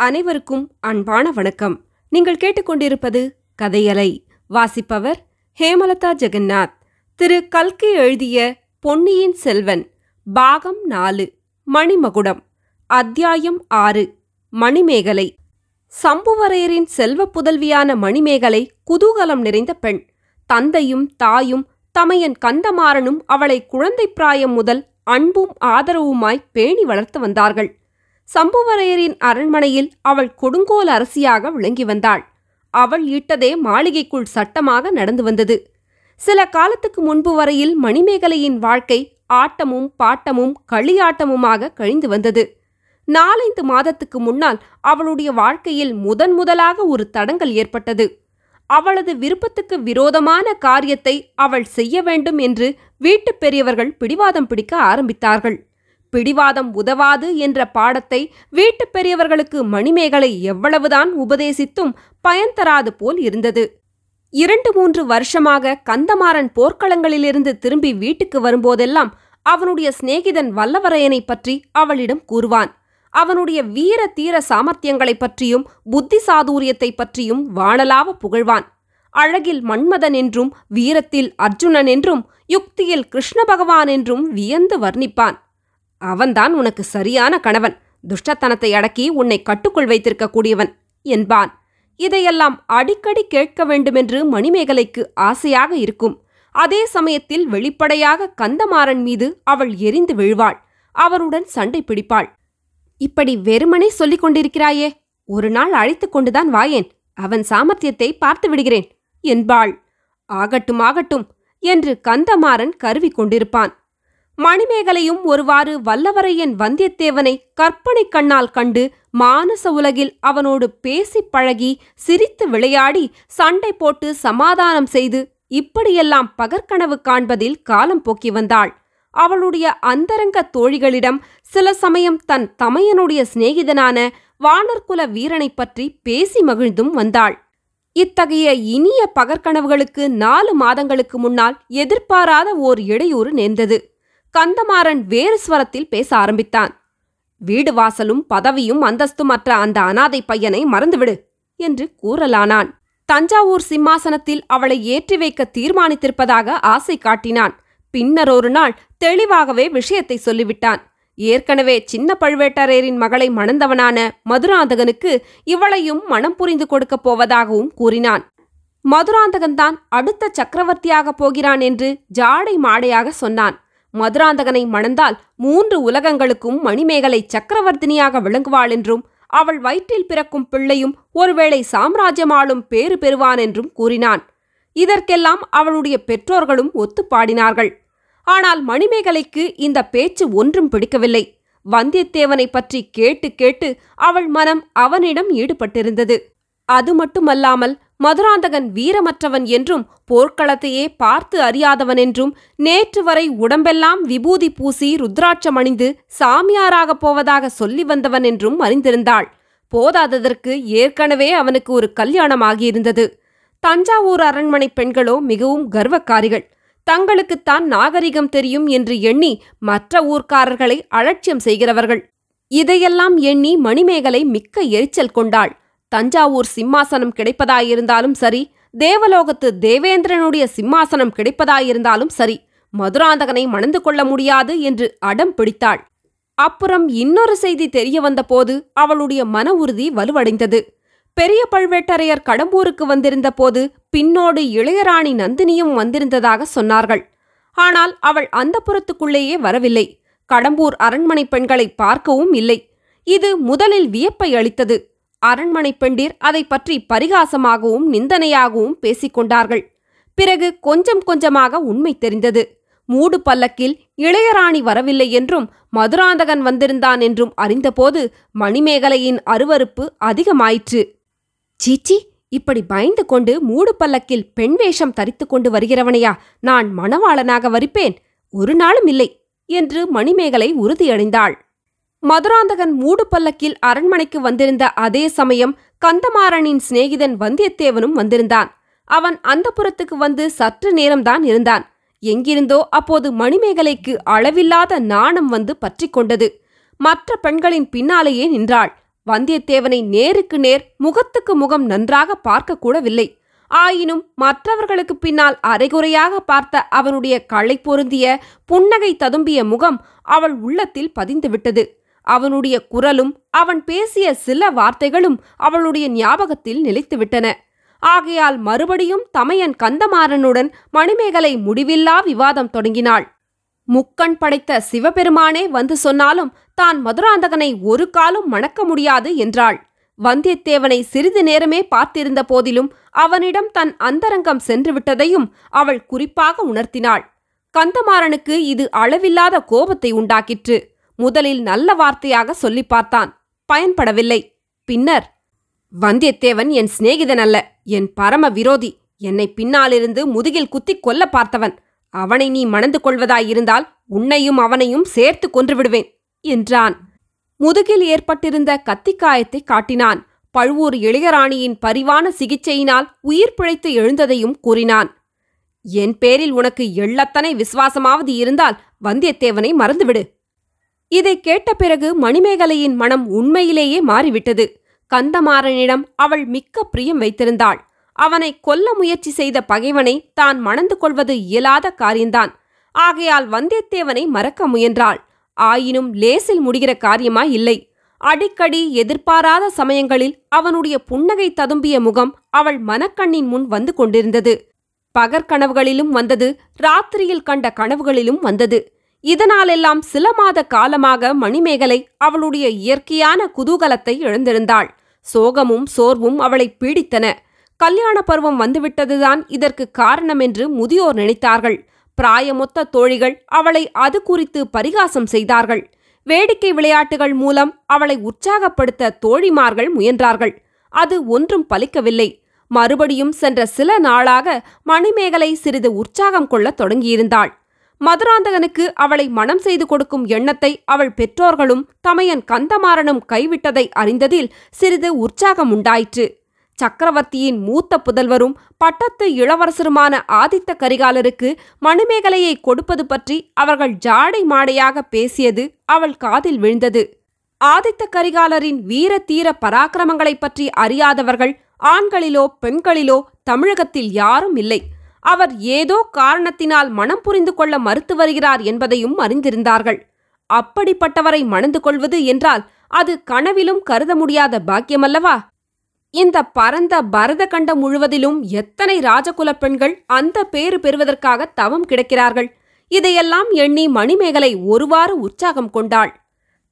அனைவருக்கும் அன்பான வணக்கம். நீங்கள் கேட்டுக்கொண்டிருப்பது கதையலை வாசிப்பவர் ஹேமலதா ஜெகநாத். திரு கல்கி எழுதிய பொன்னியின் செல்வன் பாகம் நாலு மணிமகுடம் அத்தியாயம் ஆறு மணிமேகலை. சம்புவரையரின் செல்வ புதல்வியான மணிமேகலை குதூகலம் நிறைந்த பெண். தந்தையும் தாயும் தமையன் கந்தமாறனும் அவளை குழந்தை பிராயம் முதல் அன்பும் ஆதரவுமாய் பேணி வளர்த்து வந்தார்கள். சம்புவரையரின் அரண்மனையில் அவள் கொடுங்கோல் அரசியாக விளங்கி வந்தாள். அவள் ஈட்டதே மாளிகைக்குள் சட்டமாக நடந்து வந்தது. சில காலத்துக்கு முன்பு வரையில் மணிமேகலையின் வாழ்க்கை ஆட்டமும் பாட்டமும் களியாட்டமுமாக கழிந்து வந்தது. நாலைந்து மாதத்துக்கு முன்னால் அவளுடைய வாழ்க்கையில் முதன் முதலாக ஒரு தடங்கல் ஏற்பட்டது. அவளது விருப்பத்துக்கு விரோதமான காரியத்தை அவள் செய்ய வேண்டும் என்று வீட்டுப் பெரியவர்கள் பிடிவாதம் பிடிக்க ஆரம்பித்தார்கள். பிடிவாதம் உதவாது என்ற பாடத்தை வீட்டுப் பெரியவர்களுக்கு மணிமேகலை எவ்வளவுதான் உபதேசித்தும் பயன் தராது போல் இருந்தது. இரண்டு மூன்று வருஷமாக கந்தமாறன் போர்க்களங்களிலிருந்து திரும்பி வீட்டுக்கு வரும்போதெல்லாம் அவனுடைய சிநேகிதன் வல்லவரையனைப் பற்றி அவளிடம் கூறுவான். அவனுடைய வீர தீர சாமர்த்தியங்களைப் பற்றியும் புத்தி சாதுரியத்தைப் பற்றியும் வானலாவ புகழ்வான். அழகில் மன்மதன் என்றும் வீரத்தில் அர்ஜுனன் என்றும் யுக்தியில் கிருஷ்ண பகவான் என்றும் வியந்து வர்ணிப்பான். அவன்தான் உனக்கு சரியான கணவன். துஷ்டத்தனத்தை அடக்கி உன்னை கட்டுக்குள் வைத்திருக்க கூடியவன் என்பான். இதையெல்லாம் அடிக்கடி கேட்க வேண்டுமென்று மணிமேகலைக்கு ஆசையாக இருக்கும். அதே சமயத்தில் வெளிப்படையாக கந்தமாறன் மீது அவள் எரிந்து விழுவாள். அவருடன் சண்டை பிடிப்பாள். இப்படி வெறுமனே சொல்லிக் கொண்டிருக்கிறாயே ஒரு நாள் அழைத்துக் கொண்டுதான் வாயேன். அவன் சாமர்த்தியத்தை பார்த்து விடுகிறேன் என்பாள். ஆகட்டும் ஆகட்டும் என்று கந்தமாறன் கருவி கொண்டிருப்பான். மணிமேகலையும் ஒருவாறு வல்லவரையன் வந்தியத்தேவனை கற்பனை கண்ணால் கண்டு மானச உலகில் அவனோடு பேசிப் பழகி சிரித்து விளையாடி சண்டை போட்டு சமாதானம் செய்து இப்படியெல்லாம் பகற்கனவு காண்பதில் காலம் போக்கி வந்தாள். அவளுடைய அந்தரங்க தோழிகளிடம் சில சமயம் தன் தமையனுடைய சிநேகிதனான வானர்குல வீரனைப் பற்றி பேசி மகிழ்ந்தும் வந்தாள். இத்தகைய இனிய பகற்கனவுகளுக்கு நாலு மாதங்களுக்கு முன்னால் எதிர்பாராத ஓர் இடையூறு நேர்ந்தது. கந்தமாறன் வேறு ஸ்வரத்தில் பேச ஆரம்பித்தான். வீடு வாசலும் பதவியும் அந்தஸ்துமற்ற அந்த அனாதை பையனை மறந்துவிடு என்று கூறலானான். தஞ்சாவூர் சிம்மாசனத்தில் அவளை ஏற்றி வைக்க தீர்மானித்திருப்பதாக ஆசை காட்டினான். பின்னர் ஒரு நாள் தெளிவாகவே விஷயத்தை சொல்லிவிட்டான். ஏற்கனவே சின்ன பழுவேட்டரையரின் மகளை மணந்தவனான மதுராந்தகனுக்கு இவளையும் மனம் புரிந்து கொடுக்கப் போவதாகவும் கூறினான். மதுராந்தகன்தான் அடுத்த சக்கரவர்த்தியாகப் போகிறான் என்று ஜாடை மாடையாக சொன்னான். மதுராந்தகனை மணந்தால் மூன்று உலகங்களுக்கும் மணிமேகலை சக்கரவர்த்தினியாக விளங்குவாள் என்றும் அவள் வயிற்றில் பிறக்கும் பிள்ளையும் ஒருவேளை சாம்ராஜ்யமாளும் பேறு பெறுவான் என்றும் கூறினான். இதற்கெல்லாம் அவளுடைய பெற்றோர்களும் ஒத்துப்பாடினார்கள். ஆனால் மணிமேகலைக்கு இந்த பேச்சு ஒன்றும் பிடிக்கவில்லை. வந்தியத்தேவனை பற்றி கேட்டு கேட்டு அவள் மனம் அவனிடம் ஈடுபட்டிருந்தது. அது மட்டுமல்லாமல் மதுராந்தகன் வீரமற்றவன் என்றும் போர்க்களத்தையே பார்த்து அறியாதவன் என்றும் நேற்று வரை உடம்பெல்லாம் விபூதி பூசி ருத்ராட்சம் அணிந்து சாமியாராகப் போவதாக சொல்லி வந்தவன் என்றும் அறிந்திருந்தாள். போதாததற்கு ஏற்கனவே அவனுக்கு ஒரு கல்யாணம் ஆகியிருந்தது தஞ்சாவூர் அரண்மனை பெண்களோ மிகவும் கர்வக்காரிகள். தங்களுக்குத்தான் நாகரிகம் தெரியும் என்று எண்ணி மற்ற ஊர்க்காரர்களை அலட்சியம் செய்கிறவர்கள். இதையெல்லாம் எண்ணி மணிமேகலை மிக்க எரிச்சல் கொண்டாள். தஞ்சாவூர் சிம்மாசனம் கிடைப்பதாயிருந்தாலும் சரி தேவலோகத்து தேவேந்திரனுடைய சிம்மாசனம் கிடைப்பதாயிருந்தாலும் சரி மதுராந்தகனை மணந்து கொள்ள முடியாது என்று அடம் பிடித்தாள். அப்புறம் இன்னொரு செய்தி தெரிய வந்தபோது அவளுடைய மன உறுதி வலுவடைந்தது. பெரிய பழுவேட்டரையர் கடம்பூருக்கு வந்திருந்த போது பின்னோடு இளையராணி நந்தினியும் வந்திருந்ததாக சொன்னார்கள். ஆனால் அவள் அந்த புறத்துக்குள்ளேயே வரவில்லை. கடம்பூர் அரண்மனை பெண்களை பார்க்கவும் இல்லை. இது முதலில் வியப்பை அளித்தது. அரண்மனை பெண்டிர் அதை பற்றி பரிகாசமாகவும் நிந்தனையாகவும் பேசிக்கொண்டார்கள் பிறகு கொஞ்சம் கொஞ்சமாக உண்மை தெரிந்தது. மூடு பல்லக்கில் இளையராணி வரவில்லை என்றும் மதுராந்தகன் வந்திருந்தான் என்றும் அறிந்தபோது மணிமேகலையின் அருவருப்பு அதிகமாயிற்று. சீச்சி இப்படி பயந்து கொண்டு மூடு பல்லக்கில் பெண் வேஷம் தரித்து கொண்டு வருகிறவனையா? நான் மணவாளனாக வரிப்பேன். ஒரு நாளும் இல்லை என்று மணிமேகலை உறுதியடைந்தாள். மதுராந்தகன் மூடு பல்லக்கில் அரண்மனைக்கு வந்திருந்த அதே சமயம் கந்தமாறனின் சிநேகிதன் வந்தியத்தேவனும் வந்திருந்தான். அவன் அந்த புறத்துக்கு வந்து சற்று நேரம்தான் இருந்தான். எங்கிருந்தோ அப்போது மணிமேகலைக்கு அளவில்லாத நாணம் வந்து பற்றி கொண்டது. மற்ற பெண்களின் பின்னாலேயே நின்றாள். வந்தியத்தேவனை நேருக்கு நேர் முகத்துக்கு முகம் நன்றாக பார்க்கக்கூடவில்லை. ஆயினும் மற்றவர்களுக்கு பின்னால் அரைகுறையாக பார்த்த அவனுடைய களை பொருந்திய புன்னகை ததும்பிய முகம் அவள் உள்ளத்தில் பதிந்துவிட்டது. அவனுடைய குரலும் அவன் பேசிய சில வார்த்தைகளும் அவளுடைய ஞாபகத்தில் நிலைத்துவிட்டன. ஆகையால் மறுபடியும் தமையன் கந்தமாறனுடன் மணிமேகலை முடிவில்லா விவாதம் தொடங்கினாள். முக்கண் படைத்த சிவபெருமானே வந்து சொன்னாலும் தான் மதுராந்தகனை ஒரு காலும் மணக்க முடியாது என்றாள். வந்தியத்தேவனை சிறிது நேரமே பார்த்திருந்த போதிலும் அவனிடம் தன் அந்தரங்கம் சென்றுவிட்டதையும் அவள் குறிப்பாக உணர்த்தினாள். கந்தமாறனுக்கு இது அளவில்லாத கோபத்தை உண்டாக்கிற்று. முதலில் நல்ல வார்த்தையாக சொல்லி பார்த்தான். பயன்படவில்லை. பின்னர் வந்தியத்தேவன் என் சிநேகிதன் அல்ல. என் பரம விரோதி. என்னை பின்னாலிருந்து முதுகில் குத்திக் கொல்ல பார்த்தவன். அவனை நீ மணந்து கொள்வதாயிருந்தால் உன்னையும் அவனையும் சேர்த்து கொன்று விடுவேன் என்றான். முதுகில் ஏற்பட்டிருந்த கத்திக்காயத்தை காட்டினான். பழுவூர் இளையராணியின் பரிவான சிகிச்சையினால் உயிர் பிழைத்து எழுந்ததையும் கூறினான். என் பேரில் உனக்கு எள்ளத்தனை விசுவாசமாவது இருந்தால் வந்தியத்தேவனை மறந்துவிடு. இதை கேட்ட பிறகு மணிமேகலையின் மனம் உண்மையிலேயே மாறிவிட்டது. கந்தமாறனிடம் அவள் மிக்க பிரியம் வைத்திருந்தாள். அவனை கொல்ல முயற்சி செய்த பகைவனை தான் மணந்து கொள்வது இயலாத காரியம்தான் ஆகையால் வந்தியத்தேவனை மறக்க முயன்றாள். ஆயினும் லேசில் முடிகிற காரியமா இல்லை. அடிக்கடி எதிர்பாராத சமயங்களில் அவனுடைய புன்னகை ததும்பிய முகம் அவள் மனக்கண்ணின் முன் வந்து கொண்டிருந்தது. பகற்கனவுகளிலும் வந்தது ராத்திரியில் கண்ட கனவுகளிலும் வந்தது. இதனாலெல்லாம் சில மாத காலமாக மணிமேகலை அவளுடைய இயற்கையான குதூகலத்தை இழந்திருந்தாள் சோகமும் சோர்வும் அவளை பீடித்தன. கல்யாண பருவம் வந்துவிட்டதுதான் இதற்கு காரணம் என்று முதியோர் நினைத்தார்கள். பிராயமொத்த தோழிகள் அவளை அது குறித்து பரிகாசம் செய்தார்கள். வேடிக்கை விளையாட்டுகள் மூலம் அவளை உற்சாகப்படுத்த தோழிமார்கள் முயன்றார்கள். அது ஒன்றும் பலிக்கவில்லை. மறுபடியும் சென்ற சில நாளாக மணிமேகலை சிறிது உற்சாகம் கொள்ளத் தொடங்கியிருந்தாள். மதுராந்தகனுக்கு அவளை மனம் செய்து கொடுக்கும் எண்ணத்தை அவள் பெற்றோர்களும் தமையன் கந்தமாறனும் கைவிட்டதை அறிந்ததில் சிறிது உற்சாகம் உண்டாயிற்று. சக்கரவர்த்தியின் மூத்த புதல்வரும் பட்டத்து இளவரசருமான ஆதித்த கரிகாலருக்கு மணிமேகலையை கொடுப்பது பற்றி அவர்கள் ஜாடை மாடையாக பேசியது அவள் காதில் விழுந்தது. ஆதித்த கரிகாலரின் வீர தீர பராக்கிரமங்களைப் பற்றி அறியாதவர்கள் ஆண்களிலோ பெண்களிலோ தமிழகத்தில் யாரும் இல்லை. அவர் ஏதோ காரணத்தினால் மனம் புரிந்து கொள்ள மறுத்து வருகிறார் என்பதையும் அறிந்திருந்தார்கள். அப்படிப்பட்டவரை மணந்து கொள்வது என்றால் அது கனவிலும் கருத முடியாத பாக்கியமல்லவா? இந்த பரந்த பரத கண்டம் முழுவதிலும் எத்தனை ராஜகுலப் பெண்கள் அந்த பேறு பெறுவதற்காக தவம் கிடக்கிறார்கள்? இதையெல்லாம் எண்ணி மணிமேகலை ஒருவாறு உற்சாகம் கொண்டாள்.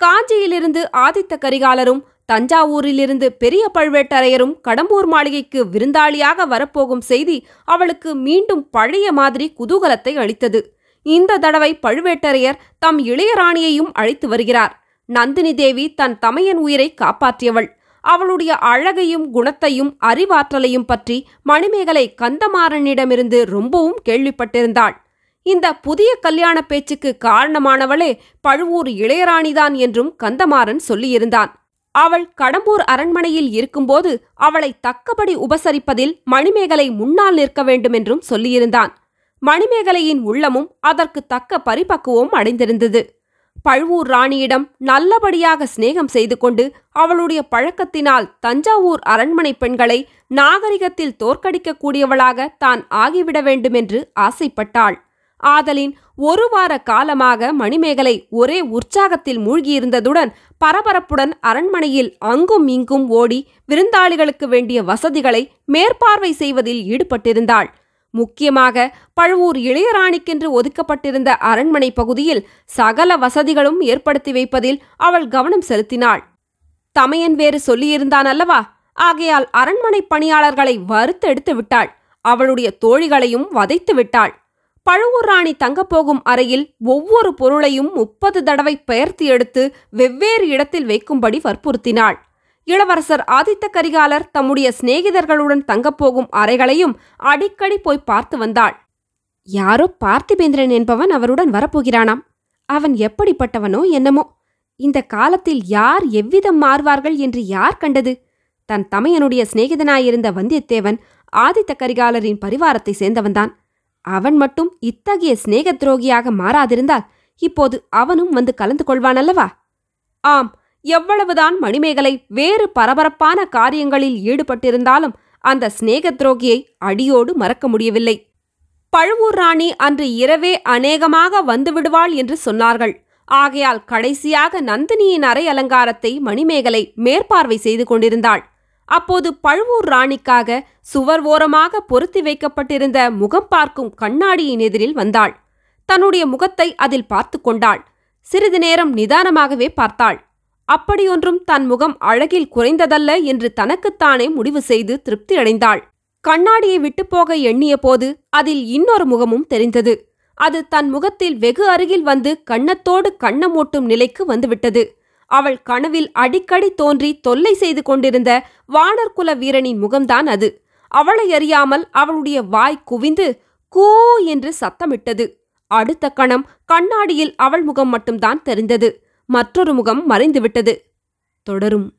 காஞ்சியிலிருந்து ஆதித்த கரிகாலரும் தஞ்சாவூரிலிருந்து பெரிய பழுவேட்டரையரும் கடம்பூர் மாளிகைக்கு விருந்தாளியாக வரப்போகும் செய்தி அவளுக்கு மீண்டும் பழைய மாதிரி குதூகலத்தை அளித்தது. இந்த தடவை பழுவேட்டரையர் தம் இளையராணியையும் அழைத்து வருகிறார். நந்தினி தேவி தன் தமையன் உயிரை காப்பாற்றியவள். அவளுடைய அழகையும் குணத்தையும் அறிவாற்றலையும் பற்றி மணிமேகலை கந்தமாறனிடமிருந்து ரொம்பவும் கேள்விப்பட்டிருந்தாள். இந்த புதிய கல்யாண பேச்சுக்கு காரணமானவளே பழுவூர் இளையராணிதான் என்றும் கந்தமாறன் சொல்லியிருந்தான். அவள் கடம்பூர் அரண்மனையில் இருக்கும்போது அவளை தக்கபடி உபசரிப்பதில் மணிமேகலை முன்னால் நிற்க வேண்டுமென்றும் சொல்லியிருந்தான். மணிமேகலையின் உள்ளமும் அதற்கு தக்க பரிபக்குவம் அடைந்திருந்தது. பழுவூர் ராணியிடம் நல்லபடியாக சிநேகம் செய்து கொண்டு அவளுடைய பழக்கத்தினால் தஞ்சாவூர் அரண்மனை பெண்களை நாகரிகத்தில் தோற்கடிக்கக்கூடியவளாக தான் ஆகிவிட வேண்டுமென்று ஆசைப்பட்டாள். ஆதலின் ஒரு வார காலமாக மணிமேகலை ஒரே உற்சாகத்தில் மூழ்கியிருந்ததுடன் பரபரப்புடன் அரண்மனையில் அங்கும் இங்கும் ஓடி விருந்தாளிகளுக்கு வேண்டிய வசதிகளை மேற்பார்வை செய்வதில் ஈடுபட்டிருந்தாள். முக்கியமாக பழுவூர் இளையராணிக்கென்று ஒதுக்கப்பட்டிருந்த அரண்மனை பகுதியில் சகல வசதிகளும் ஏற்படுத்தி வைப்பதில் அவள் கவனம் செலுத்தினாள். தமையன் வேறு சொல்லியிருந்தான் அல்லவா? ஆகையால் அரண்மனை பணியாளர்களை வறுத்தெடுத்து விட்டாள். அவளுடைய தோழிகளையும் வதைத்து விட்டாள். பழுவூர் ராணி தங்கப்போகும் அறையில் ஒவ்வொரு பொருளையும் முப்பது தடவை பெயர்த்து எடுத்து வெவ்வேறு இடத்தில் வைக்கும்படி வற்புறுத்தினாள். இளவரசர் ஆதித்த கரிகாலர் தம்முடைய சிநேகிதர்களுடன் தங்கப்போகும் அறைகளையும் அடிக்கடி போய் பார்த்து வந்தாள். யாரோ பார்த்திபேந்திரன் என்பவன் அவருடன் வரப்போகிறானாம். அவன் எப்படிப்பட்டவனோ என்னமோ. இந்த காலத்தில் யார் எவ்விதம் மாறுவார்கள் என்று யார் கண்டது? தன் தமையனுடைய சிநேகிதனாயிருந்த வந்தியத்தேவன் ஆதித்த கரிகாலரின் பரிவாரத்தை சேர்ந்தவன்தான். அவன் மட்டும் இத்தகைய சிநேக துரோகியாக மாறாதிருந்தால் இப்போது அவனும் வந்து கலந்து கொள்வானல்லவா ஆம் எவ்வளவுதான் மணிமேகலை வேறு பரபரப்பான காரியங்களில் ஈடுபட்டிருந்தாலும் அந்த சிநேக துரோகியை அடியோடு மறக்க முடியவில்லை. பழுவூர் ராணி அன்று இரவே அநேகமாக வந்துவிடுவாள் என்று சொன்னார்கள். ஆகையால் கடைசியாக நந்தினியின் அரை அலங்காரத்தை மணிமேகலை மேற்பார்வை செய்து கொண்டிருந்தாள். அப்போது பழுவூர் ராணிக்காக சுவர் ஓரமாக பொருத்தி வைக்கப்பட்டிருந்த முகம் பார்க்கும் கண்ணாடியின் எதிரில் வந்தாள். தன்னுடைய முகத்தை அதில் பார்த்து கொண்டாள். சிறிது நேரம் நிதானமாகவே பார்த்தாள். அப்படியொன்றும் தன் முகம் அழகில் குறைந்ததல்ல என்று தனக்குத்தானே முடிவு செய்து திருப்தி அடைந்தாள். கண்ணாடியை விட்டுப்போக எண்ணிய போது அதில் இன்னொரு முகமும் தெரிந்தது. அது தன் முகத்தில் வெகு அருகில் வந்து கண்ணத்தோடு கண்ணமூட்டும் நிலைக்கு வந்துவிட்டது. அவள் கனவில் அடிக்கடி தோன்றி தொல்லை செய்து கொண்டிருந்த வானர்குல வீரனின் முகம்தான் அது. அவளை அறியாமல் அவளுடைய வாய் குவிந்து கூ என்று சத்தமிட்டது. அடுத்த கணம் கண்ணாடியில் அவள் முகம் மட்டும்தான் தெரிந்தது. மற்றொரு முகம் மறைந்துவிட்டது. தொடரும்.